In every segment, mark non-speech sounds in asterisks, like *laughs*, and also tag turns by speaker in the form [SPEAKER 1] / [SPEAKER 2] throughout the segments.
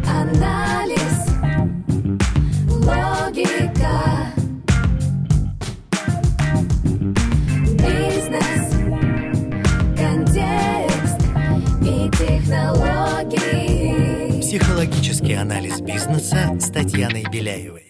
[SPEAKER 1] Психоанализ, логика, бизнес, контекст и технологии.
[SPEAKER 2] Психологический анализ бизнеса с Татьяной Беляевой.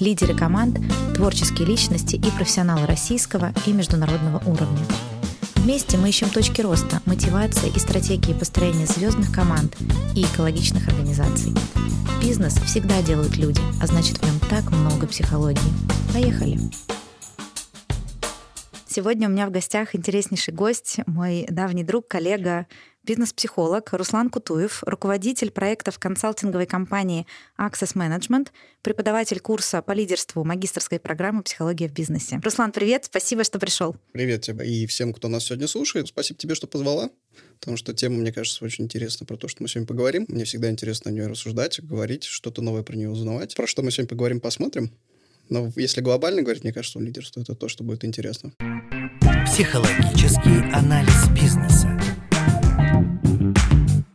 [SPEAKER 3] лидеры команд, творческие личности и профессионалы российского и международного уровня. Вместе мы ищем точки роста, мотивации и стратегии построения звездных команд и экологичных организаций. Бизнес всегда делают люди, а значит в нем так много психологии. Поехали! Сегодня у меня в гостях интереснейший гость, мой давний друг, коллега, бизнес-психолог Руслан Кутуев, руководитель проектов консалтинговой компании Access Management, преподаватель курса по лидерству магистрской программы «Психология в бизнесе». Руслан, привет, спасибо, что пришел.
[SPEAKER 4] Привет тебе и всем, кто нас сегодня слушает. Спасибо тебе, что позвала, потому что тема, мне кажется, очень интересна про то, что мы сегодня поговорим. Мне всегда интересно о ней рассуждать, говорить, что-то новое про нее узнавать. Про что мы сегодня поговорим, посмотрим. Но если глобально говорить, мне кажется, лидерство — это то, что будет интересно.
[SPEAKER 2] Психологический анализ бизнеса.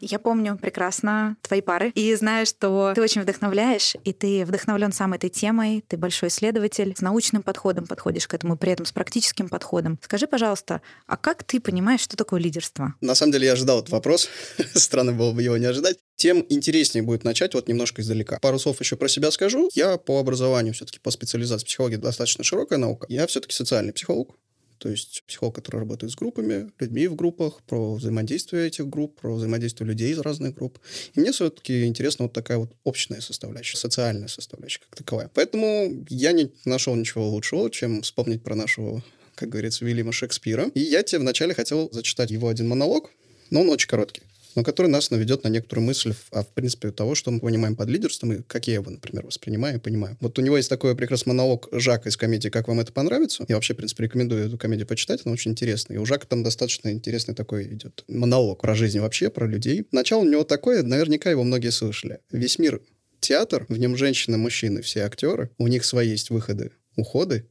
[SPEAKER 3] Я помню прекрасно твои пары и знаю, что ты очень вдохновляешь, и ты вдохновлен сам этой темой, ты большой исследователь, с научным подходом подходишь к этому, при этом с практическим подходом. Скажи, пожалуйста, а как ты понимаешь, что такое лидерство?
[SPEAKER 4] На самом деле я ожидал этот вопрос. *laughs* Странно было бы его не ожидать. Тем интереснее будет начать вот немножко издалека. Пару слов еще про себя скажу. Я по образованию все-таки по специализации психология достаточно широкая наука. Я все-таки социальный психолог. То есть психолог, который работает с группами, людьми в группах, про взаимодействие этих групп, про взаимодействие людей из разных групп. И мне все-таки интересна вот такая вот общная составляющая, социальная составляющая как таковая. Поэтому я не нашел ничего лучшего, чем вспомнить про нашего как говорится, Вильяма Шекспира. И я тебе вначале хотел зачитать его один монолог, но он очень короткий но который нас наведет на некоторую мысль, а в принципе того, что мы понимаем под лидерством и как я его, например, воспринимаю и понимаю. Вот у него есть такой прекрасный монолог Жака из комедии «Как вам это понравится?». Я вообще, в принципе, рекомендую эту комедию почитать, она очень интересная. И у Жака там достаточно интересный такой идет монолог про жизнь вообще, про людей. Начало у него такое, наверняка его многие слышали. Весь мир театр, в нем женщины, мужчины, все актеры, у них свои есть выходы, уходы,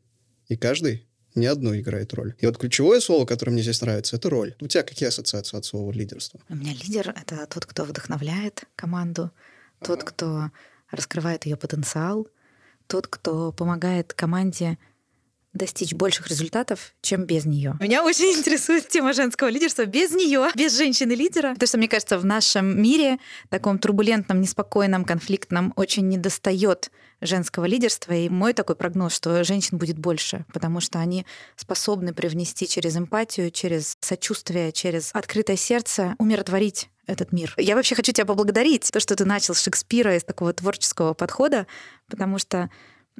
[SPEAKER 4] и каждый не одну играет роль. И вот ключевое слово, которое мне здесь нравится, это роль. У тебя какие ассоциации от слова лидерство?
[SPEAKER 3] У меня лидер — это тот, кто вдохновляет команду, тот, ага. кто раскрывает ее потенциал, тот, кто помогает команде достичь больших результатов, чем без нее. Меня очень *laughs* интересует тема женского лидерства без нее, без женщины-лидера. Потому что, мне кажется, в нашем мире, таком турбулентном, неспокойном, конфликтном, очень недостает женского лидерства. И мой такой прогноз, что женщин будет больше, потому что они способны привнести через эмпатию, через сочувствие, через открытое сердце, умиротворить этот мир. Я вообще хочу тебя поблагодарить, то, что ты начал с Шекспира, из такого творческого подхода, потому что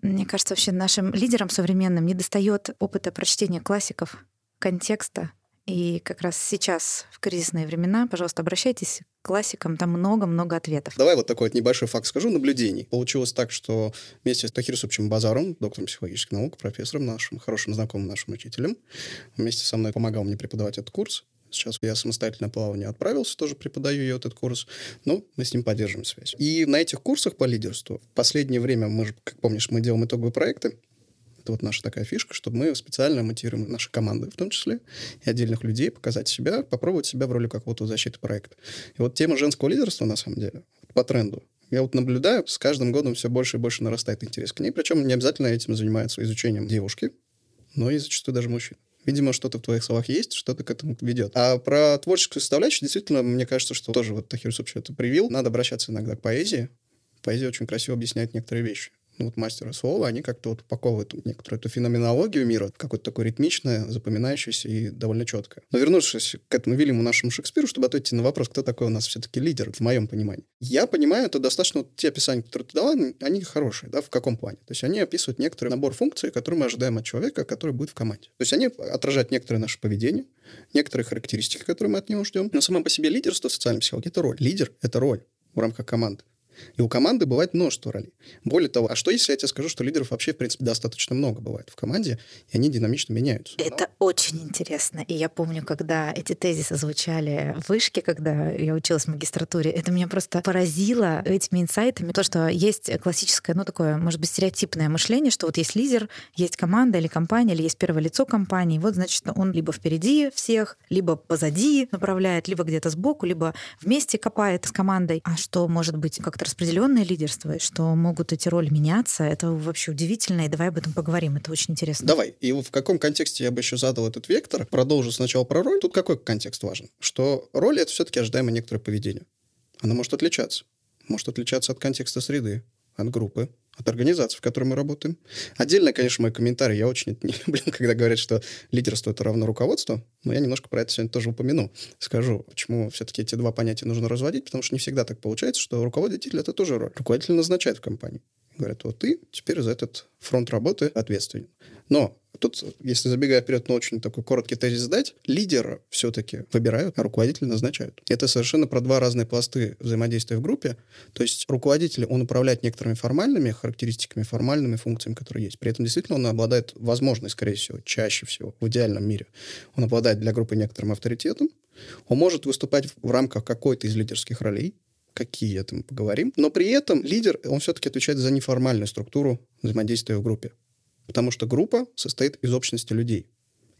[SPEAKER 3] мне кажется, вообще нашим лидерам современным не достает опыта прочтения классиков, контекста. И как раз сейчас, в кризисные времена, пожалуйста, обращайтесь к классикам, там много-много ответов.
[SPEAKER 4] Давай вот такой вот небольшой факт скажу, наблюдений. Получилось так, что вместе с Тахир Супчим Базаром, доктором психологических наук, профессором нашим, хорошим знакомым нашим учителем, вместе со мной помогал мне преподавать этот курс. Сейчас я самостоятельно плавание отправился, тоже преподаю ее этот курс, но мы с ним поддерживаем связь. И на этих курсах по лидерству в последнее время, мы же, как помнишь, мы делаем итоговые проекты, это вот наша такая фишка, чтобы мы специально мотивируем наши команды, в том числе и отдельных людей, показать себя, попробовать себя в роли какого-то защиты проекта. И вот тема женского лидерства, на самом деле, по тренду, я вот наблюдаю, с каждым годом все больше и больше нарастает интерес к ней. Причем не обязательно этим занимаются изучением девушки, но и зачастую даже мужчин. Видимо, что-то в твоих словах есть, что-то к этому ведет. А про творческую составляющую, действительно, мне кажется, что тоже вот Тахир Супчев это привил. Надо обращаться иногда к поэзии. Поэзия очень красиво объясняет некоторые вещи. Ну, вот мастера слова, они как-то вот упаковывают некоторую эту феноменологию мира, какое-то такое ритмичное, запоминающееся и довольно четкое. Но вернувшись к этому велимому нашему Шекспиру, чтобы ответить на вопрос, кто такой у нас все-таки лидер, в моем понимании. Я понимаю, это достаточно, вот те описания, которые ты дала, они хорошие, да, в каком плане? То есть они описывают некоторый набор функций, которые мы ожидаем от человека, который будет в команде. То есть они отражают некоторое наше поведение, некоторые характеристики, которые мы от него ждем. Но само по себе лидерство в социальной психологии — это роль. Лидер — это роль в рамках команды. И у команды бывает множество ролей. Более того, а что если я тебе скажу, что лидеров вообще, в принципе, достаточно много бывает в команде, и они динамично меняются?
[SPEAKER 3] Это очень интересно. И я помню, когда эти тезисы звучали в вышке, когда я училась в магистратуре, это меня просто поразило этими инсайтами. То, что есть классическое, ну, такое, может быть, стереотипное мышление, что вот есть лидер, есть команда или компания, или есть первое лицо компании. Вот, значит, он либо впереди всех, либо позади направляет, либо где-то сбоку, либо вместе копает с командой. А что может быть как-то распределенное лидерство, что могут эти роли меняться, это вообще удивительно, и давай об этом поговорим, это очень интересно.
[SPEAKER 4] Давай. И в каком контексте я бы еще задал этот вектор? Продолжу сначала про роль. Тут какой контекст важен? Что роль — это все-таки ожидаемое некоторое поведение. Оно может отличаться. Может отличаться от контекста среды, от группы, от организации, в которой мы работаем. Отдельно, конечно, мой комментарий. Я очень *laughs* не люблю, когда говорят, что лидерство — это равно руководство. Но я немножко про это сегодня тоже упомяну. Скажу, почему все-таки эти два понятия нужно разводить, потому что не всегда так получается, что руководитель — это тоже роль. Руководитель назначает в компании. Говорят, вот ты теперь за этот фронт работы ответственен. Но тут, если забегая вперед, но очень такой короткий тезис дать, лидера все-таки выбирают, а руководителя назначают. Это совершенно про два разные пласты взаимодействия в группе. То есть руководитель, он управляет некоторыми формальными характеристиками, формальными функциями, которые есть. При этом действительно он обладает, возможно, скорее всего, чаще всего, в идеальном мире, он обладает для группы некоторым авторитетом, он может выступать в рамках какой-то из лидерских ролей, какие это мы поговорим. Но при этом лидер, он все-таки отвечает за неформальную структуру взаимодействия в группе. Потому что группа состоит из общности людей.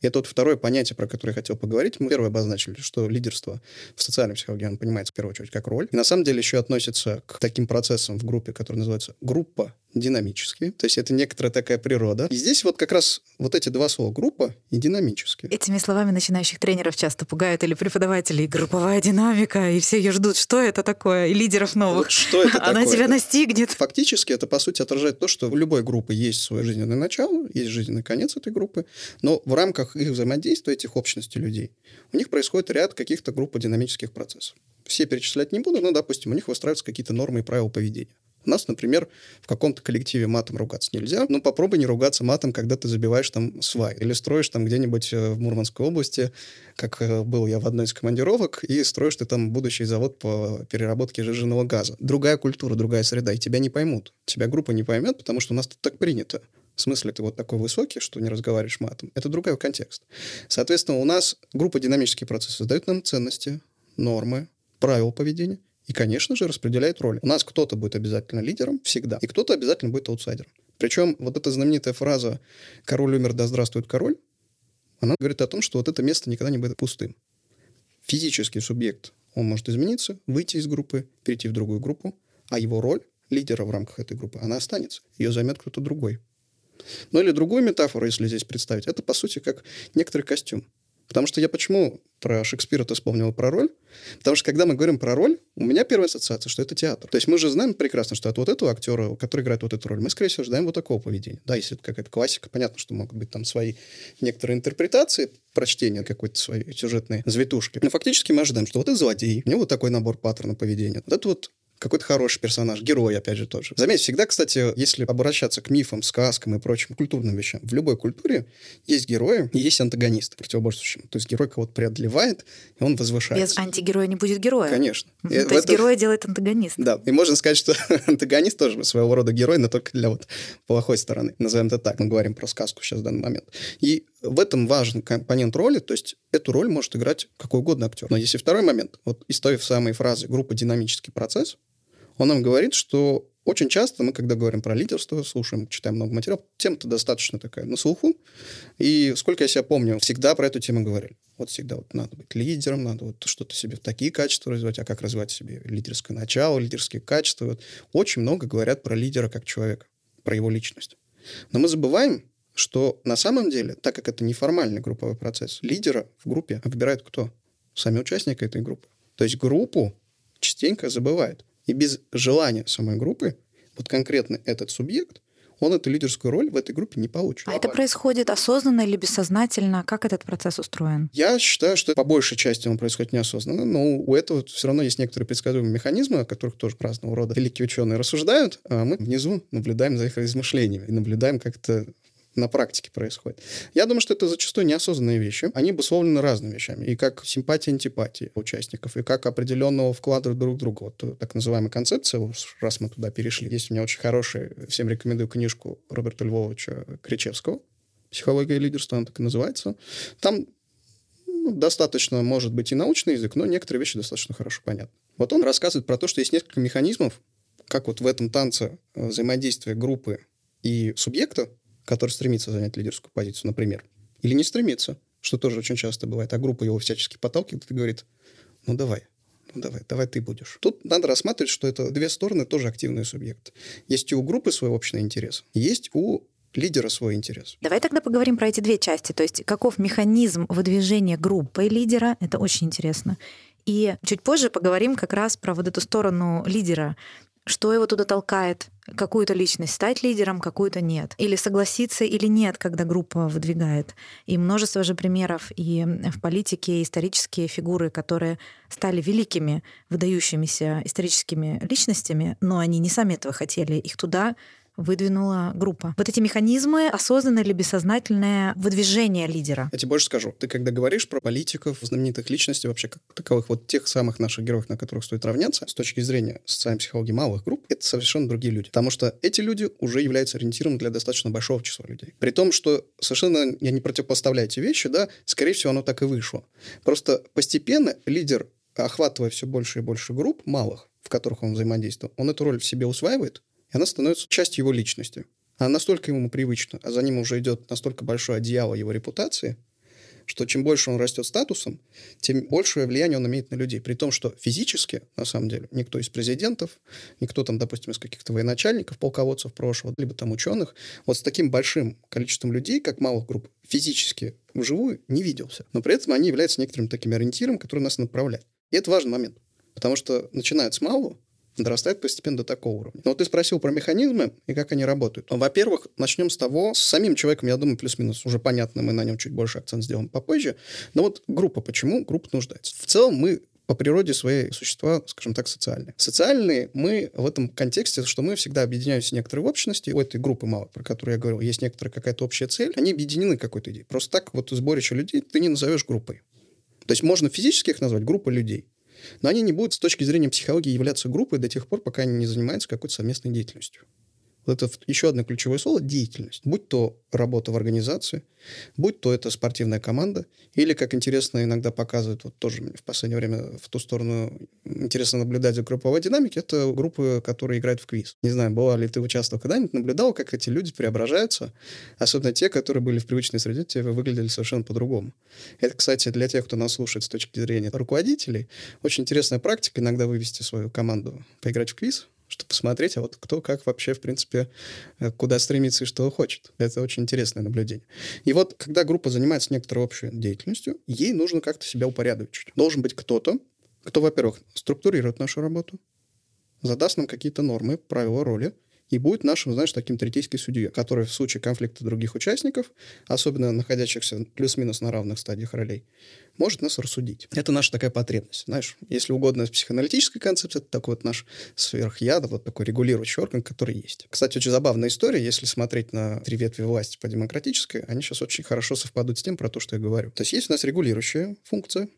[SPEAKER 4] И это вот второе понятие, про которое я хотел поговорить. Мы первое обозначили, что лидерство в социальной психологии, оно понимается в первую очередь как роль. И на самом деле еще относится к таким процессам в группе, которые называются группа динамические. То есть это некоторая такая природа. И здесь вот как раз вот эти два слова группа и динамические.
[SPEAKER 3] Этими словами начинающих тренеров часто пугают или преподавателей. Групповая динамика, и все ее ждут. Что это такое? И лидеров новых.
[SPEAKER 4] Вот что это
[SPEAKER 3] Она
[SPEAKER 4] такое?
[SPEAKER 3] тебя настигнет.
[SPEAKER 4] Фактически это, по сути, отражает то, что у любой группы есть свое жизненное начало, есть жизненный конец этой группы, но в рамках их взаимодействия, этих общностей людей, у них происходит ряд каких-то групподинамических процессов. Все перечислять не буду, но, допустим, у них выстраиваются какие-то нормы и правила поведения. У нас, например, в каком-то коллективе матом ругаться нельзя. Ну, попробуй не ругаться матом, когда ты забиваешь там свай. Или строишь там где-нибудь э, в Мурманской области, как э, был я в одной из командировок, и строишь ты там будущий завод по переработке жиженного газа. Другая культура, другая среда, и тебя не поймут. Тебя группа не поймет, потому что у нас тут так принято. В смысле, ты вот такой высокий, что не разговариваешь матом. Это другой контекст. Соответственно, у нас группа динамические процессы дают нам ценности, нормы, правила поведения и, конечно же, распределяет роли. У нас кто-то будет обязательно лидером всегда, и кто-то обязательно будет аутсайдером. Причем вот эта знаменитая фраза «король умер, да здравствует король», она говорит о том, что вот это место никогда не будет пустым. Физический субъект, он может измениться, выйти из группы, перейти в другую группу, а его роль лидера в рамках этой группы, она останется. Ее займет кто-то другой. Ну или другую метафору, если здесь представить, это, по сути, как некоторый костюм. Потому что я почему про Шекспира-то вспомнил про роль? Потому что когда мы говорим про роль, у меня первая ассоциация, что это театр. То есть мы же знаем прекрасно, что от вот этого актера, который играет вот эту роль, мы, скорее всего, ожидаем вот такого поведения. Да, если это какая-то классика, понятно, что могут быть там свои некоторые интерпретации, прочтения какой-то своей сюжетной завитушки. Но фактически мы ожидаем, что вот это злодей, у него вот такой набор паттерна поведения. Вот это вот какой-то хороший персонаж, герой, опять же, тоже. Заметь, всегда, кстати, если обращаться к мифам, сказкам и прочим культурным вещам, в любой культуре есть герои и есть антагонисты противоборствующим. То есть герой кого-то преодолевает, и он возвышается.
[SPEAKER 3] Без антигероя не будет героя.
[SPEAKER 4] Конечно. И
[SPEAKER 3] То есть
[SPEAKER 4] этом-
[SPEAKER 3] героя делает антагонист.
[SPEAKER 4] Да, и можно сказать, что *laughs* антагонист тоже своего рода герой, но только для вот плохой стороны. Назовем это так. Мы говорим про сказку сейчас в данный момент. И в этом важен компонент роли, то есть эту роль может играть какой угодно актер. Но есть и второй момент. Вот из той самой фразы «группа динамический процесс», он нам говорит, что очень часто мы, когда говорим про лидерство, слушаем, читаем много материалов, тема-то достаточно такая на слуху. И сколько я себя помню, всегда про эту тему говорили. Вот всегда вот надо быть лидером, надо вот что-то себе такие качества развивать, а как развивать себе лидерское начало, лидерские качества. Вот очень много говорят про лидера как человека, про его личность. Но мы забываем, что на самом деле, так как это неформальный групповой процесс, лидера в группе выбирает кто? Сами участники этой группы. То есть группу частенько забывают. И без желания самой группы вот конкретно этот субъект он эту лидерскую роль в этой группе не получит.
[SPEAKER 3] А это происходит осознанно или бессознательно? Как этот процесс устроен?
[SPEAKER 4] Я считаю, что по большей части он происходит неосознанно, но у этого все равно есть некоторые предсказуемые механизмы, о которых тоже разного рода великие ученые рассуждают, а мы внизу наблюдаем за их размышлениями и наблюдаем, как это на практике происходит. Я думаю, что это зачастую неосознанные вещи. Они обусловлены разными вещами. И как симпатия антипатия участников, и как определенного вклада друг друга. Вот так называемая концепция, раз мы туда перешли. Есть у меня очень хорошая, всем рекомендую книжку Роберта Львовича Кричевского «Психология лидерства», она так и называется. Там ну, достаточно, может быть, и научный язык, но некоторые вещи достаточно хорошо понятны. Вот он рассказывает про то, что есть несколько механизмов, как вот в этом танце э, взаимодействия группы и субъекта, который стремится занять лидерскую позицию, например, или не стремится, что тоже очень часто бывает, а группа его всячески подталкивает и говорит, ну давай, ну давай, давай ты будешь. Тут надо рассматривать, что это две стороны тоже активные субъекты. Есть и у группы свой общий интерес, есть у лидера свой интерес.
[SPEAKER 3] Давай тогда поговорим про эти две части. То есть каков механизм выдвижения группы лидера, это очень интересно. И чуть позже поговорим как раз про вот эту сторону лидера. Что его туда толкает? Какую-то личность стать лидером, какую-то нет. Или согласиться или нет, когда группа выдвигает. И множество же примеров и в политике, и исторические фигуры, которые стали великими, выдающимися историческими личностями, но они не сами этого хотели. Их туда выдвинула группа. Вот эти механизмы, осознанное или бессознательное выдвижение лидера.
[SPEAKER 4] Я тебе больше скажу. Ты когда говоришь про политиков, знаменитых личностей, вообще как таковых, вот тех самых наших героев, на которых стоит равняться, с точки зрения социальной психологии малых групп, это совершенно другие люди. Потому что эти люди уже являются ориентиром для достаточно большого числа людей. При том, что совершенно я не противопоставляю эти вещи, да, скорее всего, оно так и вышло. Просто постепенно лидер, охватывая все больше и больше групп малых, в которых он взаимодействует, он эту роль в себе усваивает, и она становится частью его личности. Она настолько ему привычна, а за ним уже идет настолько большое одеяло его репутации, что чем больше он растет статусом, тем большее влияние он имеет на людей. При том, что физически, на самом деле, никто из президентов, никто там, допустим, из каких-то военачальников, полководцев прошлого, либо там ученых, вот с таким большим количеством людей, как малых групп, физически вживую не виделся. Но при этом они являются некоторым таким ориентиром, который нас направляет. И это важный момент. Потому что начинают с малого, дорастает постепенно до такого уровня. Но вот ты спросил про механизмы и как они работают. Ну, во-первых, начнем с того, с самим человеком, я думаю, плюс-минус уже понятно, мы на нем чуть больше акцент сделаем попозже. Но вот группа, почему группа нуждается? В целом мы по природе своей существа, скажем так, социальные. Социальные мы в этом контексте, что мы всегда объединяемся в некоторые общности. У этой группы мало, про которую я говорил, есть некоторая какая-то общая цель. Они объединены какой-то идеей. Просто так вот сборище людей ты не назовешь группой. То есть можно физически их назвать группа людей. Но они не будут с точки зрения психологии являться группой до тех пор, пока они не занимаются какой-то совместной деятельностью. Вот это еще одно ключевое слово – деятельность. Будь то работа в организации, будь то это спортивная команда, или, как интересно иногда показывают, вот тоже в последнее время в ту сторону интересно наблюдать за групповой динамикой, это группы, которые играют в квиз. Не знаю, была ли ты участвовал когда-нибудь, наблюдал, как эти люди преображаются, особенно те, которые были в привычной среде, те выглядели совершенно по-другому. Это, кстати, для тех, кто нас слушает с точки зрения руководителей, очень интересная практика иногда вывести свою команду поиграть в квиз, чтобы посмотреть, а вот кто как вообще, в принципе, э, куда стремится и что хочет. Это очень интересное наблюдение. И вот, когда группа занимается некоторой общей деятельностью, ей нужно как-то себя упорядочить. Должен быть кто-то, кто, во-первых, структурирует нашу работу, задаст нам какие-то нормы, правила, роли, и будет нашим, знаешь, таким третейским судьей, который в случае конфликта других участников, особенно находящихся плюс-минус на равных стадиях ролей, может нас рассудить. Это наша такая потребность. Знаешь, если угодно, психоаналитическая концепция, это такой вот наш сверхяд, вот такой регулирующий орган, который есть. Кстати, очень забавная история, если смотреть на три ветви власти по демократической, они сейчас очень хорошо совпадут с тем, про то, что я говорю. То есть есть у нас регулирующая функция,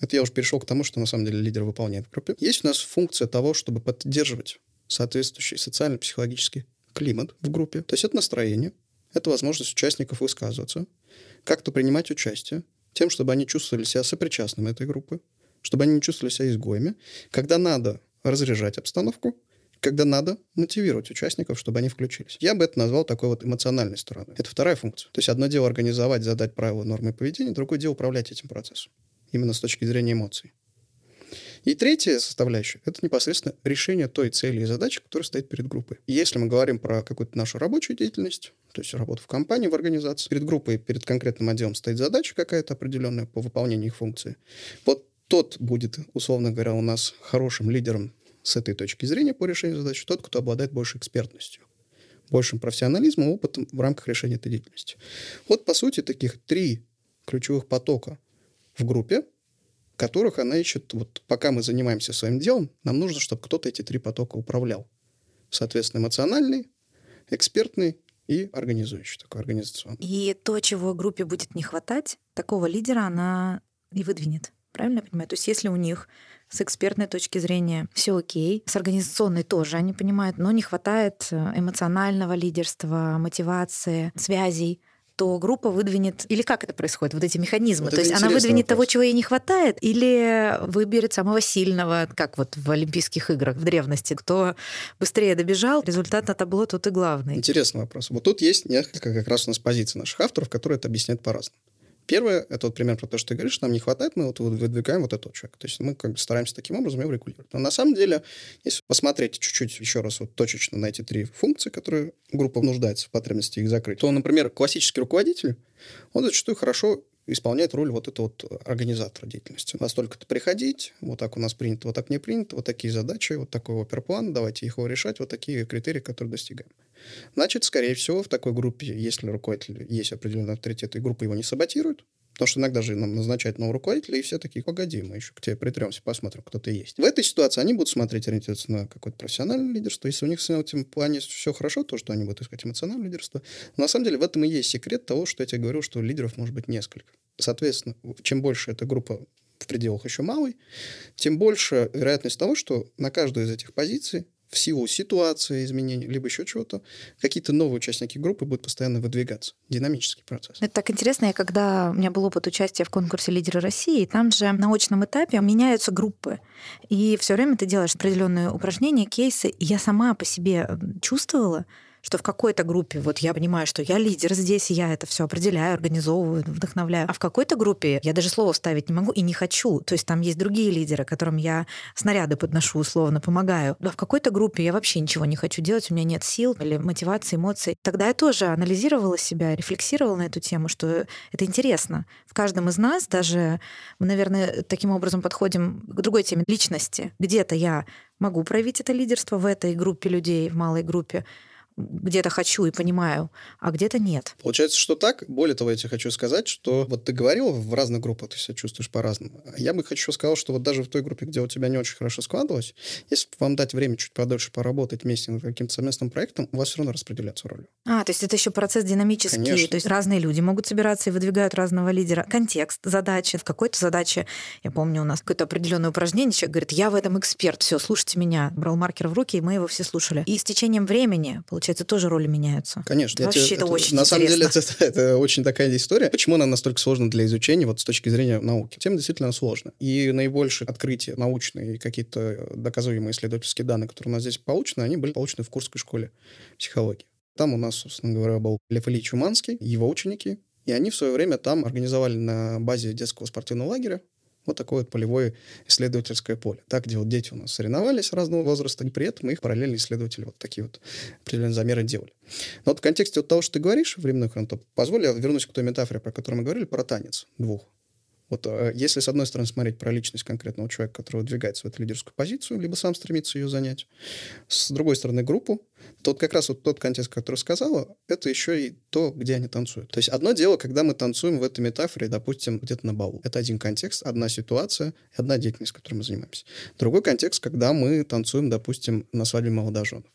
[SPEAKER 4] это я уже перешел к тому, что на самом деле лидер выполняет в группе. Есть у нас функция того, чтобы поддерживать соответствующий социально-психологический климат в группе. То есть это настроение, это возможность участников высказываться, как-то принимать участие, тем, чтобы они чувствовали себя сопричастными этой группы, чтобы они не чувствовали себя изгоями. Когда надо разряжать обстановку, когда надо мотивировать участников, чтобы они включились. Я бы это назвал такой вот эмоциональной стороной. Это вторая функция. То есть одно дело организовать, задать правила, нормы поведения, другое дело управлять этим процессом. Именно с точки зрения эмоций. И третья составляющая – это непосредственно решение той цели и задачи, которая стоит перед группой. Если мы говорим про какую-то нашу рабочую деятельность, то есть работу в компании, в организации, перед группой, перед конкретным отделом стоит задача какая-то определенная по выполнению их функции. Вот тот будет, условно говоря, у нас хорошим лидером с этой точки зрения по решению задачи, тот, кто обладает большей экспертностью большим профессионализмом, опытом в рамках решения этой деятельности. Вот, по сути, таких три ключевых потока в группе, которых она ищет, вот пока мы занимаемся своим делом, нам нужно, чтобы кто-то эти три потока управлял. Соответственно, эмоциональный, экспертный и организующий, такой организационный.
[SPEAKER 3] И то, чего группе будет не хватать, такого лидера она и выдвинет. Правильно я понимаю? То есть если у них с экспертной точки зрения все окей, с организационной тоже они понимают, но не хватает э, эмоционального лидерства, мотивации, связей, то группа выдвинет... Или как это происходит, вот эти механизмы?
[SPEAKER 4] Вот
[SPEAKER 3] то есть она выдвинет
[SPEAKER 4] вопрос.
[SPEAKER 3] того, чего ей не хватает, или выберет самого сильного, как вот в Олимпийских играх в древности. Кто быстрее добежал, результат на табло тут и главный.
[SPEAKER 4] Интересный вопрос. Вот тут есть несколько как раз у нас позиций наших авторов, которые это объясняют по-разному. Первое, это вот пример про то, что ты говоришь, нам не хватает, мы вот выдвигаем вот этого человека. То есть мы как бы стараемся таким образом его регулировать. Но на самом деле, если посмотреть чуть-чуть еще раз вот точечно на эти три функции, которые группа нуждается в потребности их закрыть, то, например, классический руководитель, он зачастую хорошо исполняет роль вот этого вот организатора деятельности. Настолько-то приходить, вот так у нас принято, вот так не принято, вот такие задачи, вот такой оперплан, давайте их его решать, вот такие критерии, которые достигаем. Значит, скорее всего, в такой группе, если руководитель есть определенный авторитет, и группа его не саботирует, потому что иногда же нам назначают нового руководителя, и все такие, погоди, мы еще к тебе притремся, посмотрим, кто ты есть. В этой ситуации они будут смотреть, ориентироваться на какое-то профессиональное лидерство. Если у них в этом плане все хорошо, то что они будут искать эмоциональное лидерство. Но на самом деле в этом и есть секрет того, что я тебе говорил, что лидеров может быть несколько. Соответственно, чем больше эта группа в пределах еще малой, тем больше вероятность того, что на каждую из этих позиций в силу ситуации, изменений, либо еще чего-то, какие-то новые участники группы будут постоянно выдвигаться. Динамический процесс.
[SPEAKER 3] Это так интересно. Я когда у меня был опыт участия в конкурсе «Лидеры России», там же на очном этапе меняются группы. И все время ты делаешь определенные упражнения, кейсы. И я сама по себе чувствовала, что в какой-то группе, вот я понимаю, что я лидер здесь, я это все определяю, организовываю, вдохновляю. А в какой-то группе я даже слова вставить не могу и не хочу. То есть там есть другие лидеры, которым я снаряды подношу условно, помогаю. А в какой-то группе я вообще ничего не хочу делать, у меня нет сил или мотивации, эмоций. Тогда я тоже анализировала себя, рефлексировала на эту тему, что это интересно. В каждом из нас даже мы, наверное, таким образом подходим к другой теме личности. Где-то я могу проявить это лидерство в этой группе людей, в малой группе, где-то хочу и понимаю, а где-то нет.
[SPEAKER 4] Получается, что так. Более того, я тебе хочу сказать, что вот ты говорил, в разных группах ты себя чувствуешь по-разному. Я бы хочу сказать, что вот даже в той группе, где у тебя не очень хорошо складывалось, если вам дать время чуть подольше поработать вместе над каким-то совместным проектом, у вас все равно распределяться роли.
[SPEAKER 3] А, то есть это еще процесс динамический.
[SPEAKER 4] Конечно.
[SPEAKER 3] То есть разные люди могут собираться и выдвигают разного лидера. Контекст, задачи. В какой-то задаче, я помню, у нас какое-то определенное упражнение, человек говорит, я в этом эксперт, все, слушайте меня. Брал маркер в руки, и мы его все слушали. И с течением времени, получается, тоже роли меняются.
[SPEAKER 4] Конечно. я
[SPEAKER 3] Вообще
[SPEAKER 4] тебе-
[SPEAKER 3] это очень
[SPEAKER 4] На самом деле,
[SPEAKER 3] интересно.
[SPEAKER 4] это, это очень такая история. Почему она настолько сложна для изучения вот с точки зрения науки? Тема действительно сложна. И наибольшее открытие научные и какие-то доказуемые исследовательские данные, которые у нас здесь получены, они были получены в Курской школе психологии. Там у нас, собственно говоря, был Лев Ильич Уманский, его ученики, и они в свое время там организовали на базе детского спортивного лагеря вот такое вот полевое исследовательское поле. Так, где вот дети у нас соревновались разного возраста, и при этом их параллельные исследователи вот такие вот определенные замеры делали. Но вот в контексте вот того, что ты говоришь, временной хронотоп, позволь я вернусь к той метафоре, про которую мы говорили, про танец двух. Вот э, если, с одной стороны, смотреть про личность конкретного человека, который выдвигается в эту лидерскую позицию, либо сам стремится ее занять, с другой стороны, группу, то вот как раз вот тот контекст, который сказала, это еще и то, где они танцуют. То есть одно дело, когда мы танцуем в этой метафоре, допустим, где-то на балу. Это один контекст, одна ситуация, одна деятельность, которой мы занимаемся. Другой контекст, когда мы танцуем, допустим, на свадьбе молодоженов.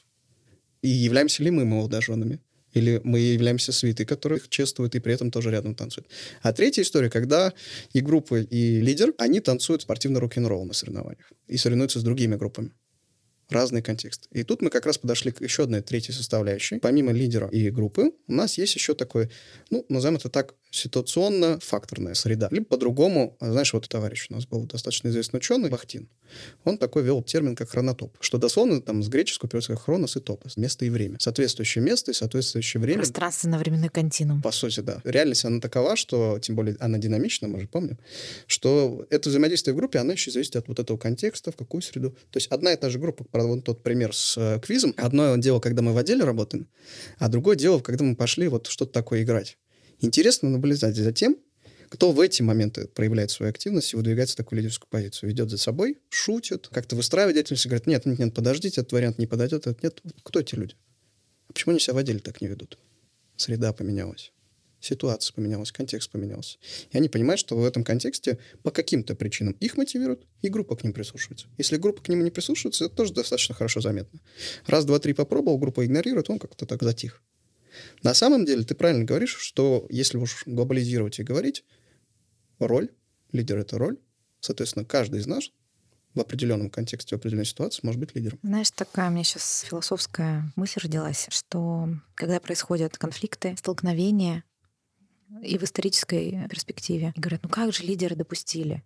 [SPEAKER 4] И являемся ли мы молодоженами? Или мы являемся свитой, которые их чествуют и при этом тоже рядом танцуют. А третья история, когда и группа, и лидер, они танцуют спортивный рок-н-ролл на соревнованиях и соревнуются с другими группами. Разный контекст. И тут мы как раз подошли к еще одной третьей составляющей. Помимо лидера и группы, у нас есть еще такой, ну, назовем это так, ситуационно-факторная среда. Либо по-другому, знаешь, вот товарищ у нас был достаточно известный ученый, Бахтин, он такой вел термин как хронотоп, что дословно там с греческого переводится как хронос и топос, место и время. Соответствующее место и соответствующее время.
[SPEAKER 3] Пространственно-временной континуум.
[SPEAKER 4] По сути, да. Реальность, она такова, что, тем более, она динамична, мы же помним, что это взаимодействие в группе, оно еще зависит от вот этого контекста, в какую среду. То есть одна и та же группа, правда, вот тот пример с э, квизом, одно дело, когда мы в отделе работаем, а другое дело, когда мы пошли вот что-то такое играть. Интересно наблюдать за тем, кто в эти моменты проявляет свою активность и выдвигается в такую лидерскую позицию. Ведет за собой, шутит, как-то выстраивает деятельность, говорит, нет, нет, нет, подождите, этот вариант не подойдет, этот нет. Кто эти люди? А почему они себя в отделе так не ведут? Среда поменялась, ситуация поменялась, контекст поменялся. И они понимают, что в этом контексте по каким-то причинам их мотивируют, и группа к ним прислушивается. Если группа к ним не прислушивается, это тоже достаточно хорошо заметно. Раз, два, три попробовал, группа игнорирует, он как-то так затих. На самом деле, ты правильно говоришь, что если уж глобализировать и говорить, роль, лидер — это роль, соответственно, каждый из нас в определенном контексте, в определенной ситуации может быть лидером.
[SPEAKER 3] Знаешь, такая у меня сейчас философская мысль родилась, что когда происходят конфликты, столкновения, и в исторической перспективе, говорят, ну как же лидеры допустили?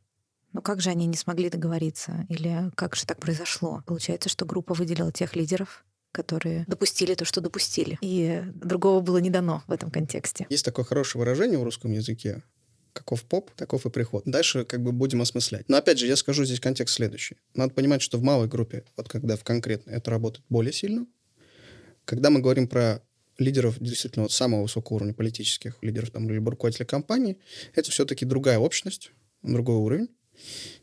[SPEAKER 3] Ну как же они не смогли договориться? Или как же так произошло? Получается, что группа выделила тех лидеров, которые допустили то, что допустили. И другого было не дано в этом контексте.
[SPEAKER 4] Есть такое хорошее выражение в русском языке. Каков поп, таков и приход. Дальше как бы будем осмыслять. Но опять же, я скажу здесь контекст следующий. Надо понимать, что в малой группе, вот когда в конкретно это работает более сильно, когда мы говорим про лидеров действительно вот самого высокого уровня политических лидеров там, либо руководителя компании, это все-таки другая общность, другой уровень.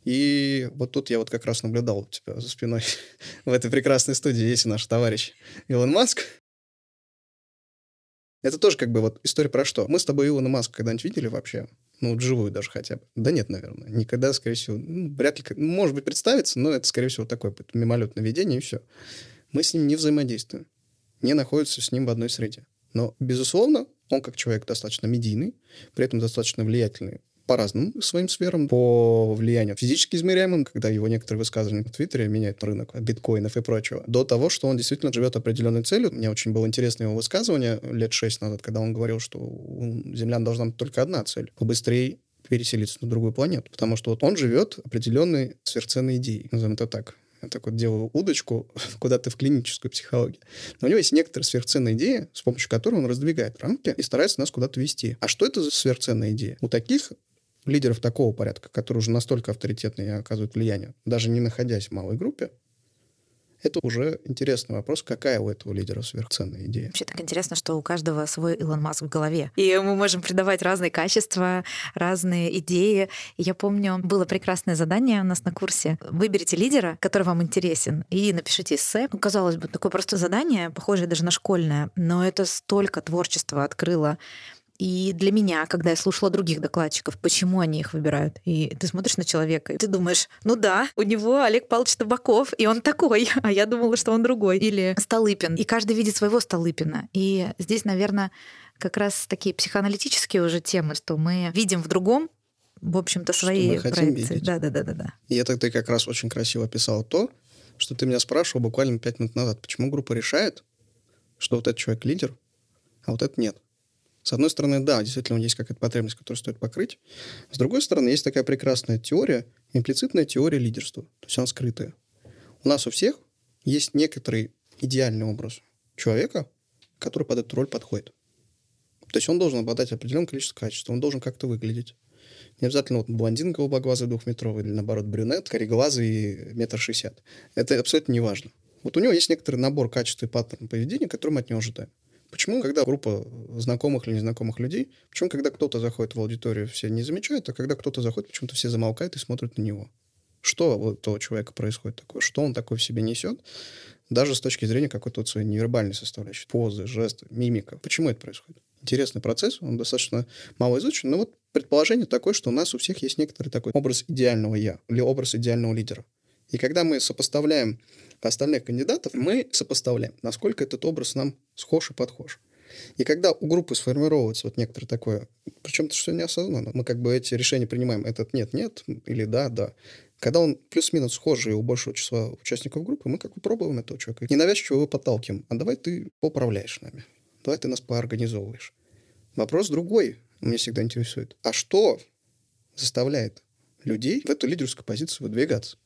[SPEAKER 4] И вот тут я вот как раз наблюдал у тебя за спиной *laughs* в этой прекрасной студии есть наш товарищ Илон Маск. Это тоже как бы вот история про что? Мы с тобой Илона Маска когда-нибудь видели вообще? Ну, живую даже хотя бы. Да нет, наверное. Никогда, скорее всего, ну, вряд ли, может быть, представится, но это, скорее всего, такое мимолетное видение, и все. Мы с ним не взаимодействуем, не находимся с ним в одной среде. Но, безусловно, он как человек достаточно медийный, при этом достаточно влиятельный по разным своим сферам, по влиянию физически измеряемым, когда его некоторые высказывания в Твиттере меняют рынок биткоинов и прочего, до того, что он действительно живет определенной целью. Мне очень было интересно его высказывание лет шесть назад, когда он говорил, что у землян должна быть только одна цель — побыстрее переселиться на другую планету, потому что вот он живет определенной сверхценной идеей, назовем это так. Я так вот делаю удочку *laughs* куда-то в клиническую психологию. Но у него есть некоторые сверхценные идеи, с помощью которой он раздвигает рамки и старается нас куда-то вести. А что это за сверхценная идея? У таких лидеров такого порядка, которые уже настолько авторитетны и оказывают влияние, даже не находясь в малой группе, это уже интересный вопрос, какая у этого лидера сверхценная идея.
[SPEAKER 3] Вообще так интересно, что у каждого свой Илон Маск в голове. И мы можем придавать разные качества, разные идеи. Я помню, было прекрасное задание у нас на курсе. Выберите лидера, который вам интересен, и напишите эссе. Ну, казалось бы, такое просто задание, похожее даже на школьное, но это столько творчества открыло и для меня, когда я слушала других докладчиков, почему они их выбирают, и ты смотришь на человека, и ты думаешь, ну да, у него Олег Павлович Табаков, и он такой, *laughs* а я думала, что он другой. Или Столыпин. И каждый видит своего Столыпина. И здесь, наверное, как раз такие психоаналитические уже темы, что мы видим в другом в общем-то, свои
[SPEAKER 4] что мы хотим
[SPEAKER 3] проекции.
[SPEAKER 4] видеть.
[SPEAKER 3] Да, да, да, да, да.
[SPEAKER 4] И это ты как раз очень красиво описал то, что ты меня спрашивал буквально пять минут назад, почему группа решает, что вот этот человек лидер, а вот этот нет. С одной стороны, да, действительно, есть какая-то потребность, которую стоит покрыть. С другой стороны, есть такая прекрасная теория, имплицитная теория лидерства. То есть она скрытая. У нас у всех есть некоторый идеальный образ человека, который под эту роль подходит. То есть он должен обладать определенным количеством качеств, он должен как-то выглядеть. Не обязательно вот блондин голубоглазый двухметровый, или наоборот брюнет, кореглазый метр шестьдесят. Это абсолютно не важно. Вот у него есть некоторый набор качеств и паттерн поведения, который мы от него ожидаем. Почему, когда группа знакомых или незнакомых людей, почему, когда кто-то заходит в аудиторию, все не замечают, а когда кто-то заходит, почему-то все замолкают и смотрят на него? Что у этого человека происходит такое? Что он такое в себе несет? Даже с точки зрения какой-то вот своей невербальной составляющей. Позы, жесты, мимика. Почему это происходит? Интересный процесс, он достаточно мало изучен, но вот предположение такое, что у нас у всех есть некоторый такой образ идеального «я» или образ идеального лидера. И когда мы сопоставляем остальных кандидатов, мы сопоставляем, насколько этот образ нам схож и подхож. И когда у группы сформировывается вот некоторое такое, причем это все неосознанно, мы как бы эти решения принимаем, этот нет-нет или да-да. Когда он плюс-минус схожий у большего числа участников группы, мы как бы пробуем этого человека. Ненавязчиво его подталкиваем. А давай ты поуправляешь нами. Давай ты нас поорганизовываешь. Вопрос другой, меня всегда интересует. А что заставляет людей в эту лидерскую позицию выдвигаться?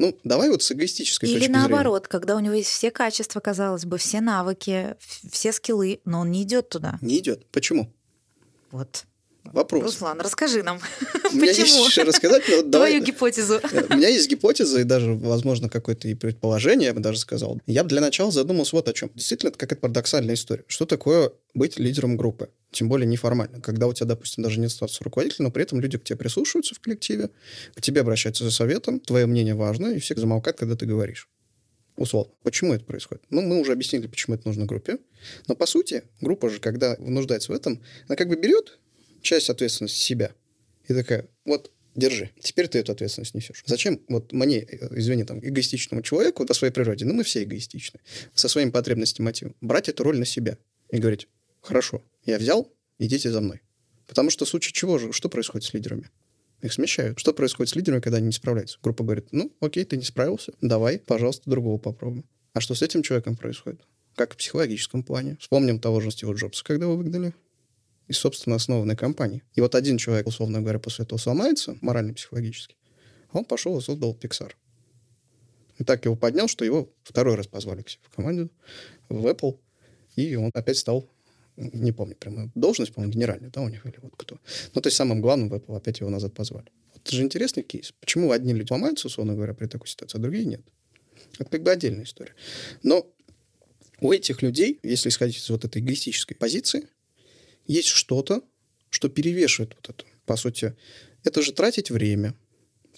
[SPEAKER 4] Ну, давай вот с эгоистической
[SPEAKER 3] Или
[SPEAKER 4] точки
[SPEAKER 3] наоборот, когда у него есть все качества, казалось бы, все навыки, все скиллы, но он не идет туда.
[SPEAKER 4] зрения. Не идет. Почему?
[SPEAKER 3] Вот.
[SPEAKER 4] Вопрос.
[SPEAKER 3] Руслан, расскажи нам, *laughs*
[SPEAKER 4] У меня есть
[SPEAKER 3] почему?
[SPEAKER 4] еще рассказать, *laughs* но вот давай...
[SPEAKER 3] Твою гипотезу.
[SPEAKER 4] Э, У меня есть гипотеза и даже, возможно, какое-то и предположение, я бы даже сказал. Я бы для начала задумался вот о чем. Действительно, это какая-то парадоксальная история. Что такое быть лидером группы? Тем более неформально. Когда у тебя, допустим, даже нет статуса руководителя, но при этом люди к тебе прислушиваются в коллективе, к тебе обращаются за советом, твое мнение важно, и все замолкают, когда ты говоришь. условно. Почему это происходит? Ну, мы уже объяснили, почему это нужно группе. Но, по сути, группа же, когда нуждается в этом, она как бы берет часть ответственности себя и такая, вот, держи, теперь ты эту ответственность несешь. Зачем вот мне, э, извини, там, эгоистичному человеку по своей природе, ну, мы все эгоистичны, со своими потребностями, мотивом, брать эту роль на себя и говорить, хорошо, я взял, идите за мной. Потому что в случае чего же, что происходит с лидерами? Их смещают. Что происходит с лидерами, когда они не справляются? Группа говорит, ну, окей, ты не справился, давай, пожалуйста, другого попробуем. А что с этим человеком происходит? Как в психологическом плане. Вспомним того же Стива Джобса, когда его выгнали из собственно основанной компании. И вот один человек, условно говоря, после этого сломается, морально-психологически, а он пошел и создал Pixar. И так его поднял, что его второй раз позвали к себе в команду, в Apple, и он опять стал не помню прямо должность, по-моему, генеральная, да, у них или вот кто. Ну, то есть самым главным в Apple опять его назад позвали. Вот это же интересный кейс. Почему одни люди ломаются, условно говоря, при такой ситуации, а другие нет? Это как бы отдельная история. Но у этих людей, если исходить из вот этой эгоистической позиции, есть что-то, что перевешивает вот это. По сути, это же тратить время,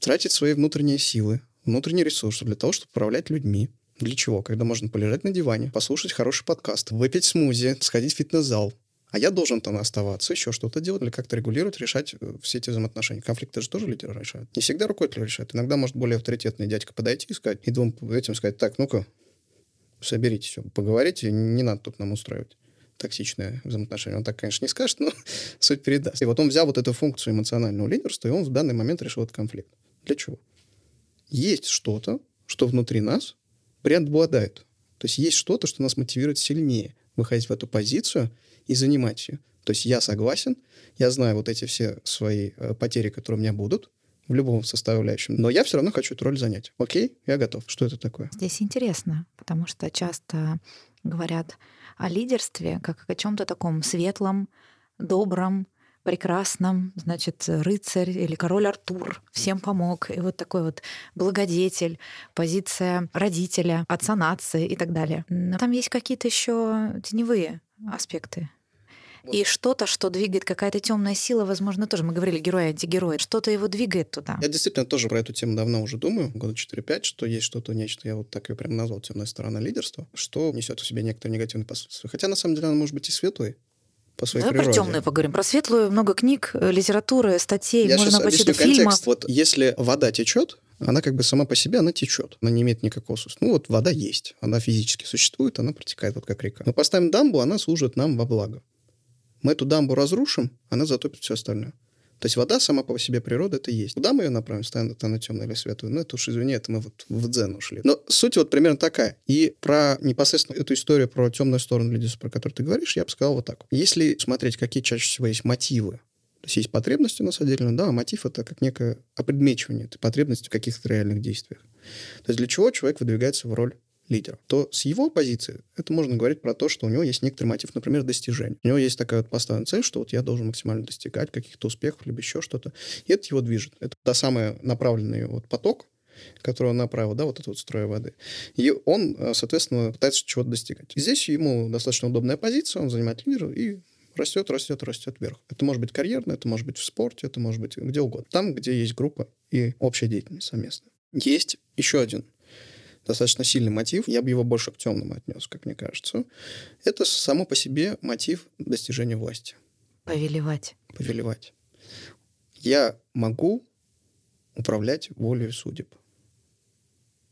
[SPEAKER 4] тратить свои внутренние силы, внутренние ресурсы для того, чтобы управлять людьми. Для чего? Когда можно полежать на диване, послушать хороший подкаст, выпить смузи, сходить в фитнес-зал. А я должен там оставаться, еще что-то делать, или как-то регулировать, решать э, все эти взаимоотношения. Конфликты же тоже лидеры решают. Не всегда руководитель решает. Иногда может более авторитетный дядька подойти и сказать, и двум этим сказать, так, ну-ка, соберитесь, поговорите, не надо тут нам устраивать токсичное взаимоотношение. Он так, конечно, не скажет, но *laughs* суть передаст. И вот он взял вот эту функцию эмоционального лидерства, и он в данный момент решил этот конфликт. Для чего? Есть что-то, что внутри нас преобладает. То есть есть что-то, что нас мотивирует сильнее выходить в эту позицию и занимать ее. То есть я согласен, я знаю вот эти все свои э, потери, которые у меня будут, в любом составляющем. Но я все равно хочу эту роль занять. Окей, я готов. Что это такое?
[SPEAKER 3] Здесь интересно, потому что часто говорят о лидерстве как о чем-то таком светлом, добром, прекрасном, значит, рыцарь или король Артур всем помог. И вот такой вот благодетель, позиция родителя, отца нации и так далее. Но там есть какие-то еще теневые аспекты. И что-то, что двигает какая-то темная сила, возможно, тоже. Мы говорили герой, антигерой. Что-то его двигает туда.
[SPEAKER 4] Я действительно тоже про эту тему давно уже думаю, года 4-5, что есть что-то, нечто, я вот так ее прям назвал, темная сторона лидерства, что несет в себе некоторые негативные последствия. Хотя, на самом деле, она может быть и светлой, по своей
[SPEAKER 3] Давай
[SPEAKER 4] природе.
[SPEAKER 3] про темную поговорим. Про светлую много книг, э, литературы, статей,
[SPEAKER 4] Я
[SPEAKER 3] можно
[SPEAKER 4] объясню
[SPEAKER 3] до фильма.
[SPEAKER 4] контекст. Вот если вода течет, она как бы сама по себе, она течет. Она не имеет никакого смысла. Ну вот вода есть, она физически существует, она протекает вот как река. Мы поставим дамбу, она служит нам во благо. Мы эту дамбу разрушим, она затопит все остальное. То есть вода сама по себе природа это есть. Куда мы ее направим, станет она темная или светлая? Ну, это уж, извини, это мы вот в дзен ушли. Но суть вот примерно такая. И про непосредственно эту историю про темную сторону лидерства, про которую ты говоришь, я бы сказал вот так. Если смотреть, какие чаще всего есть мотивы, то есть есть потребности у нас отдельно, да, а мотив это как некое опредмечивание этой потребности в каких-то реальных действиях. То есть для чего человек выдвигается в роль лидера, то с его позиции это можно говорить про то, что у него есть некоторый мотив, например, достижения. У него есть такая вот поставленная цель, что вот я должен максимально достигать каких-то успехов, либо еще что-то. И это его движет. Это та самая направленный вот поток, который он направил, да, вот этот вот строй воды. И он, э, соответственно, пытается чего-то достигать. Здесь ему достаточно удобная позиция, он занимает лидера и растет, растет, растет вверх. Это может быть карьерно, это может быть в спорте, это может быть где угодно. Там, где есть группа и общая деятельность совместная. Есть еще один достаточно сильный мотив, я бы его больше к темному отнес, как мне кажется. Это само по себе мотив достижения власти.
[SPEAKER 3] Повелевать.
[SPEAKER 4] Повелевать. Я могу управлять волей судеб.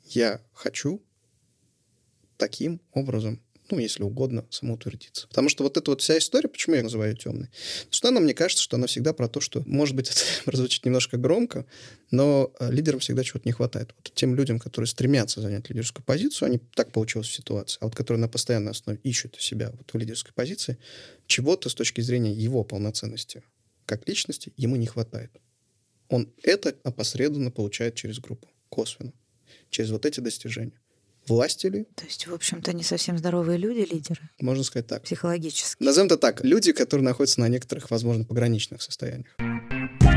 [SPEAKER 4] Я хочу таким образом ну, если угодно, самоутвердиться. Потому что вот эта вот вся история, почему я называю ее темной? Потому что она, мне кажется, что она всегда про то, что, может быть, *laughs* это прозвучит немножко громко, но э, лидерам всегда чего-то не хватает. Вот тем людям, которые стремятся занять лидерскую позицию, они так получилось в ситуации, а вот которые на постоянной основе ищут себя вот в лидерской позиции, чего-то с точки зрения его полноценности как личности ему не хватает. Он это опосредованно получает через группу, косвенно, через вот эти достижения власти ли.
[SPEAKER 3] То есть, в общем-то, не совсем здоровые люди, лидеры,
[SPEAKER 4] Можно сказать так.
[SPEAKER 3] психологически.
[SPEAKER 4] Назовем это так. Люди, которые находятся на некоторых, возможно, пограничных состояниях.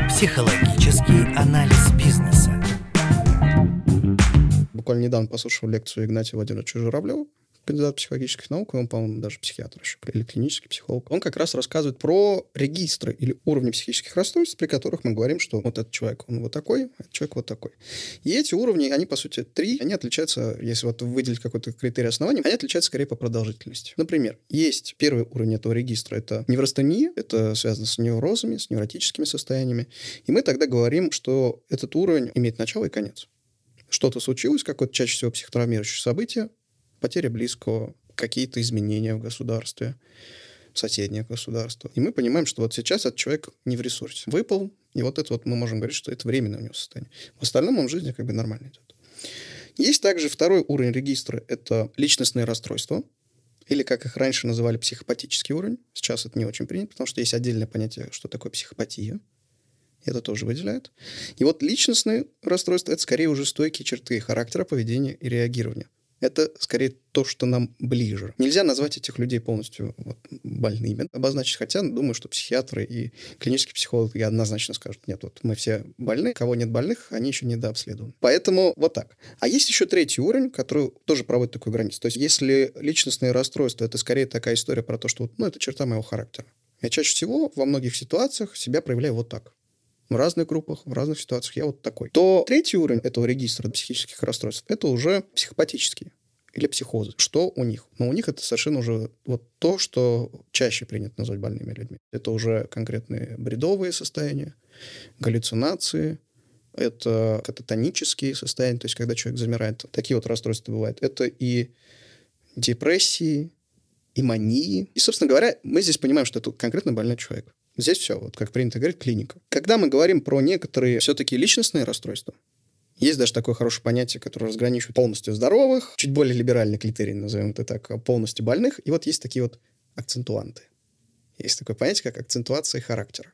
[SPEAKER 2] Психологический анализ бизнеса.
[SPEAKER 4] Буквально недавно послушал лекцию Игнатия Владимировича Журавлева, кандидат психологических наук, он, по-моему, даже психиатр еще, или клинический психолог, он как раз рассказывает про регистры или уровни психических расстройств, при которых мы говорим, что вот этот человек, он вот такой, а этот человек вот такой. И эти уровни, они, по сути, три, они отличаются, если вот выделить какой-то критерий основания, они отличаются скорее по продолжительности. Например, есть первый уровень этого регистра, это неврастения, это связано с неврозами, с невротическими состояниями, и мы тогда говорим, что этот уровень имеет начало и конец. Что-то случилось, какое-то чаще всего психотравмирующее событие, потеря близкого, какие-то изменения в государстве, соседнее государство. И мы понимаем, что вот сейчас этот человек не в ресурсе. Выпал, и вот это вот мы можем говорить, что это временное у него состояние. В остальном он в жизни как бы нормально идет. Есть также второй уровень регистра, это личностные расстройства, или, как их раньше называли, психопатический уровень. Сейчас это не очень принято, потому что есть отдельное понятие, что такое психопатия. Это тоже выделяют. И вот личностные расстройства – это скорее уже стойкие черты характера, поведения и реагирования это скорее то, что нам ближе. Нельзя назвать этих людей полностью вот, больными, обозначить, хотя думаю, что психиатры и клинические психологи однозначно скажут, нет, вот мы все больны, кого нет больных, они еще не дообследованы. Поэтому вот так. А есть еще третий уровень, который тоже проводит такую границу. То есть если личностные расстройства, это скорее такая история про то, что ну, это черта моего характера. Я чаще всего во многих ситуациях себя проявляю вот так в разных группах, в разных ситуациях я вот такой. То третий уровень этого регистра психических расстройств – это уже психопатические или психозы. Что у них? Но у них это совершенно уже вот то, что чаще принято назвать больными людьми. Это уже конкретные бредовые состояния, галлюцинации, это кататонические состояния, то есть когда человек замирает. Такие вот расстройства бывают. Это и депрессии, и мании. И, собственно говоря, мы здесь понимаем, что это конкретно больной человек. Здесь все, вот как принято говорить, клиника. Когда мы говорим про некоторые все-таки личностные расстройства, есть даже такое хорошее понятие, которое разграничивает полностью здоровых, чуть более либеральный критерий, назовем это так, полностью больных. И вот есть такие вот акцентуанты. Есть такое понятие, как акцентуация характера.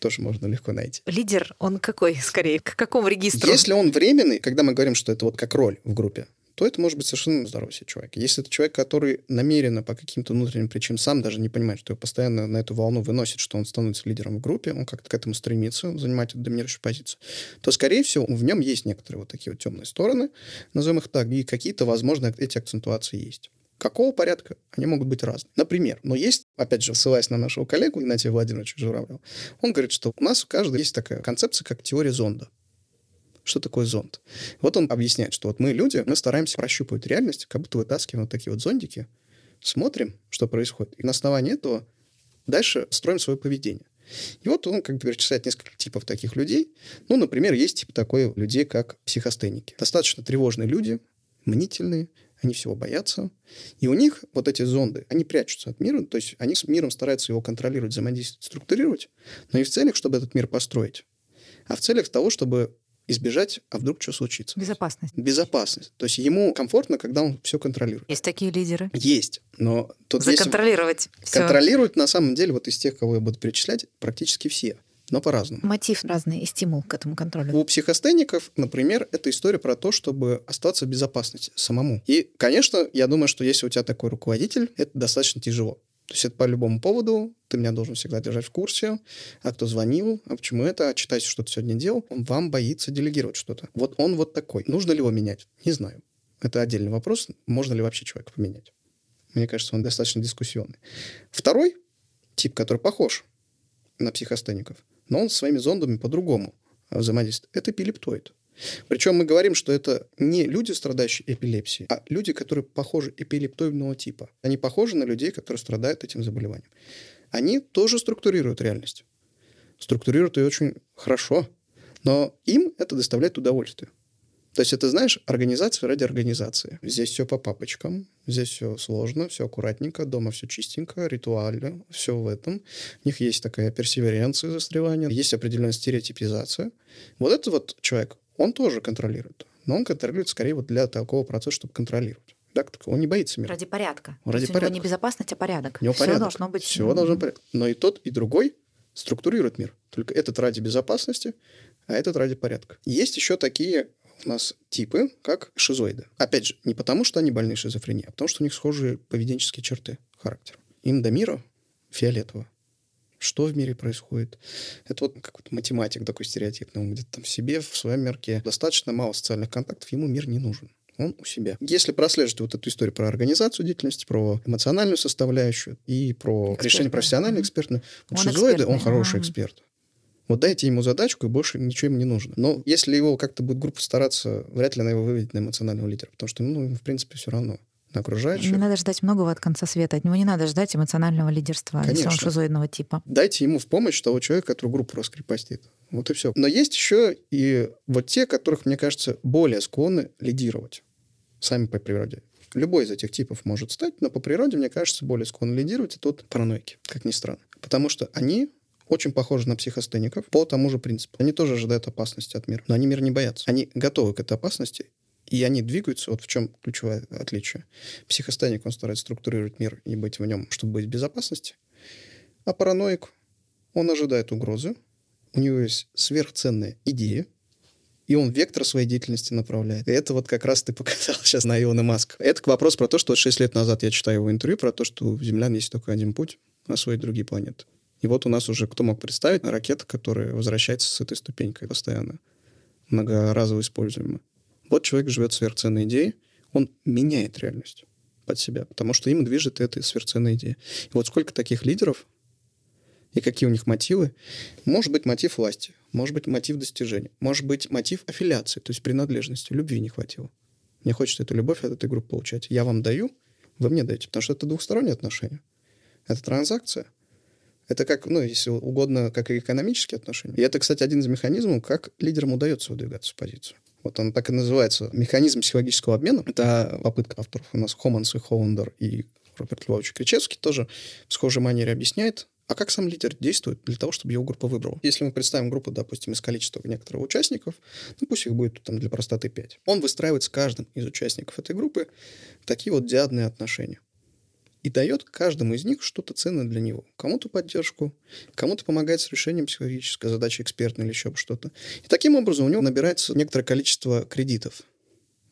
[SPEAKER 4] Тоже можно легко найти.
[SPEAKER 3] Лидер, он какой скорее? К какому регистру?
[SPEAKER 4] Если он временный, когда мы говорим, что это вот как роль в группе, то это может быть совершенно здоровый себе человек. Если это человек, который намеренно по каким-то внутренним причинам сам даже не понимает, что его постоянно на эту волну выносит, что он становится лидером в группе, он как-то к этому стремится, занимать эту доминирующую позицию, то, скорее всего, в нем есть некоторые вот такие вот темные стороны, назовем их так, и какие-то, возможно, эти акцентуации есть. Какого порядка? Они могут быть разные. Например, но есть, опять же, ссылаясь на нашего коллегу Игнатия Владимировича Журавлева, он говорит, что у нас у каждого есть такая концепция, как теория зонда. Что такое зонд? Вот он объясняет, что вот мы, люди, мы стараемся прощупывать реальность, как будто вытаскиваем вот такие вот зондики, смотрим, что происходит, и на основании этого дальше строим свое поведение. И вот он как бы перечисляет несколько типов таких людей. Ну, например, есть тип такой людей, как психостеники. Достаточно тревожные люди, мнительные, они всего боятся. И у них вот эти зонды, они прячутся от мира, то есть они с миром стараются его контролировать, взаимодействовать, структурировать, но не в целях, чтобы этот мир построить, а в целях того, чтобы избежать, а вдруг что случится.
[SPEAKER 3] Безопасность.
[SPEAKER 4] Безопасность. То есть ему комфортно, когда он все контролирует.
[SPEAKER 3] Есть такие лидеры.
[SPEAKER 4] Есть, но тут
[SPEAKER 3] Законтролировать
[SPEAKER 4] есть... Всё. Контролируют на самом деле вот из тех, кого я буду перечислять, практически все но по-разному.
[SPEAKER 3] Мотив разный и стимул к этому контролю.
[SPEAKER 4] У психостеников, например, это история про то, чтобы остаться в безопасности самому. И, конечно, я думаю, что если у тебя такой руководитель, это достаточно тяжело. То есть это по любому поводу, ты меня должен всегда держать в курсе, а кто звонил, а почему это, а читайте, что ты сегодня делал. Он вам боится делегировать что-то. Вот он вот такой. Нужно ли его менять? Не знаю. Это отдельный вопрос. Можно ли вообще человека поменять? Мне кажется, он достаточно дискуссионный. Второй тип, который похож на психостеников, но он своими зондами по-другому взаимодействует, это эпилептоид. Причем мы говорим, что это не люди, страдающие эпилепсией, а люди, которые похожи эпилептоидного типа. Они похожи на людей, которые страдают этим заболеванием. Они тоже структурируют реальность. Структурируют ее очень хорошо, но им это доставляет удовольствие. То есть это, знаешь, организация ради организации. Здесь все по папочкам, здесь все сложно, все аккуратненько, дома все чистенько, ритуально, все в этом. У них есть такая персеверенция застревания, есть определенная стереотипизация. Вот этот вот человек, он тоже контролирует. Но он контролирует скорее вот для такого процесса, чтобы контролировать. Так, он не боится мира.
[SPEAKER 3] Ради порядка.
[SPEAKER 4] Ради
[SPEAKER 3] порядка. У него не безопасность, а порядок.
[SPEAKER 4] У него
[SPEAKER 3] Все
[SPEAKER 4] порядок.
[SPEAKER 3] должно быть.
[SPEAKER 4] Все должно быть порядок. Но и тот, и другой структурирует мир. Только этот ради безопасности, а этот ради порядка. Есть еще такие у нас типы, как шизоиды. Опять же, не потому, что они больны шизофренией, а потому, что у них схожие поведенческие черты характера. Им до мира фиолетово что в мире происходит. Это вот какой-то математик такой стереотипный, он где-то там в себе, в своем мерке. Достаточно мало социальных контактов, ему мир не нужен. Он у себя. Если прослеживать вот эту историю про организацию деятельности, про эмоциональную составляющую и про
[SPEAKER 3] Экспертную.
[SPEAKER 4] решение профессиональное,
[SPEAKER 3] Мгм.
[SPEAKER 4] экспертное, вот
[SPEAKER 3] Он
[SPEAKER 4] шизоиды, он
[SPEAKER 3] экспертный,
[SPEAKER 4] хороший эксперт. Вот дайте ему задачку, и больше ничего ему не нужно. Но если его как-то будет группа стараться, вряд ли она его выведет на эмоционального лидера, потому что, ну, ему, в принципе, все равно на окружающих.
[SPEAKER 3] Не надо ждать многого от конца света. От него не надо ждать эмоционального лидерства, если он
[SPEAKER 4] Конечно.
[SPEAKER 3] шизоидного типа.
[SPEAKER 4] Дайте ему в помощь того человека, который группу раскрепостит. Вот и все. Но есть еще и вот те, которых, мне кажется, более склонны лидировать сами по природе. Любой из этих типов может стать, но по природе, мне кажется, более склонны лидировать это вот параноики, как ни странно. Потому что они очень похожи на психостеников по тому же принципу. Они тоже ожидают опасности от мира, но они мир не боятся. Они готовы к этой опасности, и они двигаются, вот в чем ключевое отличие. Психостеник, он старается структурировать мир и быть в нем, чтобы быть в безопасности. А параноик, он ожидает угрозы, у него есть сверхценная идея, и он вектор своей деятельности направляет. И это вот как раз ты показал *laughs* сейчас на Илона Маска. Это к вопросу про то, что вот 6 лет назад я читаю его интервью про то, что у землян есть только один путь освоить другие планеты. И вот у нас уже, кто мог представить, ракета, которая возвращается с этой ступенькой постоянно, многоразово используемая. Вот человек живет сверхценной идеей, он меняет реальность под себя, потому что им движет эта сверхценная идея. И вот сколько таких лидеров, и какие у них мотивы. Может быть мотив власти, может быть мотив достижения, может быть мотив аффилиации, то есть принадлежности, любви не хватило. Мне хочется эту любовь от этой группы получать. Я вам даю, вы мне даете, потому что это двухсторонние отношения. Это транзакция. Это как, ну, если угодно, как и экономические отношения. И это, кстати, один из механизмов, как лидерам удается выдвигаться в позицию. Вот он так и называется. Механизм психологического обмена. Это попытка авторов. У нас Хоманс и Холландер и Роберт Львович Кричевский тоже в схожей манере объясняет, а как сам лидер действует для того, чтобы его группа выбрала? Если мы представим группу, допустим, из количества некоторых участников, ну пусть их будет там для простоты 5. Он выстраивает с каждым из участников этой группы такие вот диадные отношения. И дает каждому из них что-то ценное для него. Кому-то поддержку, кому-то помогает с решением психологической задачи экспертной или еще что-то. И таким образом у него набирается некоторое количество кредитов,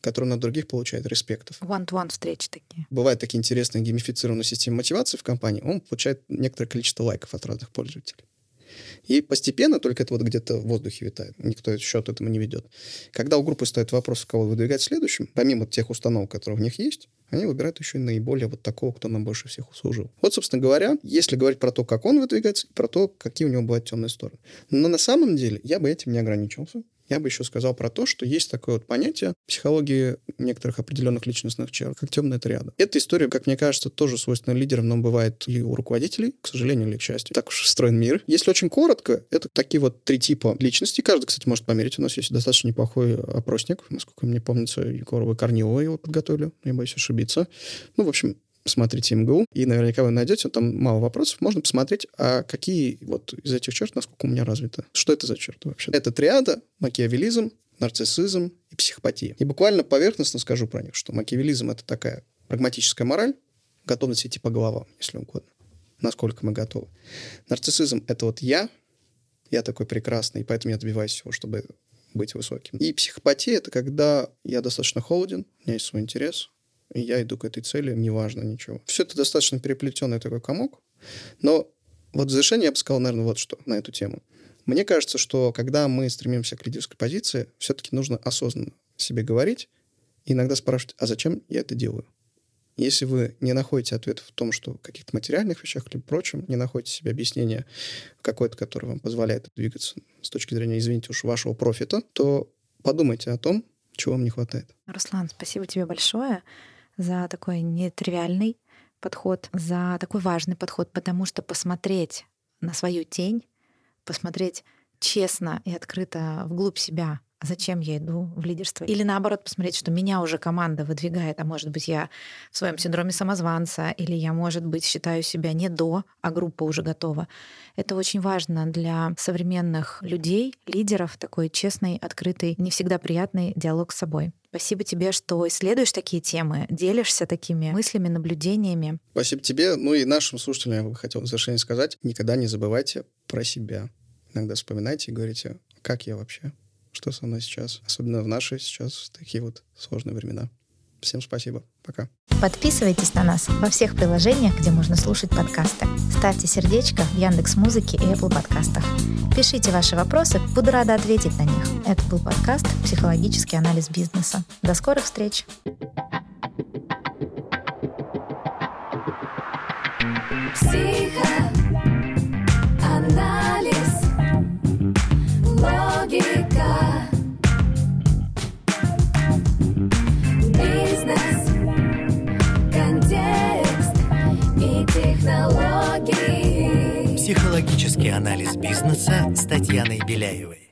[SPEAKER 4] которые на других получает респектов
[SPEAKER 3] One-to-one встречи такие.
[SPEAKER 4] бывают такие интересные геймифицированные системы мотивации в компании, он получает некоторое количество лайков от разных пользователей. И постепенно, только это вот где-то в воздухе витает, никто счет этому не ведет. Когда у группы стоит вопрос, кого выдвигать следующим, помимо тех установок, которые в них есть, они выбирают еще и наиболее вот такого, кто нам больше всех услужил. Вот, собственно говоря, если говорить про то, как он выдвигается, про то, какие у него бывают темные стороны. Но на самом деле я бы этим не ограничился. Я бы еще сказал про то, что есть такое вот понятие психологии некоторых определенных личностных черт, как темная триада. Эта история, как мне кажется, тоже свойственна лидерам, но бывает и у руководителей, к сожалению или к счастью. Так уж устроен мир. Если очень коротко, это такие вот три типа личности. Каждый, кстати, может померить. У нас есть достаточно неплохой опросник. Насколько мне помнится, Егорова и Корнилова его подготовили. Я боюсь ошибиться. Ну, в общем, смотрите МГУ, и наверняка вы найдете, там мало вопросов, можно посмотреть, а какие вот из этих черт, насколько у меня развито. Что это за черты вообще? Это триада, макиавелизм, нарциссизм и психопатия. И буквально поверхностно скажу про них, что макиавелизм — это такая прагматическая мораль, готовность идти по головам, если угодно. Насколько мы готовы. Нарциссизм — это вот я, я такой прекрасный, поэтому я добиваюсь всего, чтобы быть высоким. И психопатия — это когда я достаточно холоден, у меня есть свой интерес, и я иду к этой цели, неважно ничего. Все это достаточно переплетенный такой комок, но вот в завершение я бы сказал, наверное, вот что на эту тему. Мне кажется, что когда мы стремимся к лидерской позиции, все-таки нужно осознанно себе говорить иногда спрашивать, а зачем я это делаю? Если вы не находите ответ в том, что в каких-то материальных вещах или прочем, не находите себе объяснение какое-то, которое вам позволяет двигаться с точки зрения, извините уж, вашего профита, то подумайте о том, чего вам не хватает.
[SPEAKER 3] Руслан, спасибо тебе большое за такой нетривиальный подход, за такой важный подход, потому что посмотреть на свою тень, посмотреть честно и открыто вглубь себя, а зачем я иду в лидерство? Или наоборот, посмотреть, что меня уже команда выдвигает, а может быть, я в своем синдроме самозванца, или я, может быть, считаю себя не до, а группа уже готова. Это очень важно для современных людей, лидеров, такой честный, открытый, не всегда приятный диалог с собой. Спасибо тебе, что исследуешь такие темы, делишься такими мыслями, наблюдениями.
[SPEAKER 4] Спасибо тебе. Ну и нашим слушателям я бы хотел в завершение сказать, никогда не забывайте про себя. Иногда вспоминайте и говорите, как я вообще, что со мной сейчас, особенно в наши сейчас такие вот сложные времена. Всем спасибо. Пока.
[SPEAKER 3] Подписывайтесь на нас во всех приложениях, где можно слушать подкасты. Ставьте сердечко в Яндекс Музыке и Apple подкастах. Пишите ваши вопросы, буду рада ответить на них. Это был подкаст «Психологический анализ бизнеса». До скорых встреч!
[SPEAKER 1] Психоанализ, логика, бизнес, контекст и технологии.
[SPEAKER 2] Психологический анализ бизнеса с Татьяной Беляевой.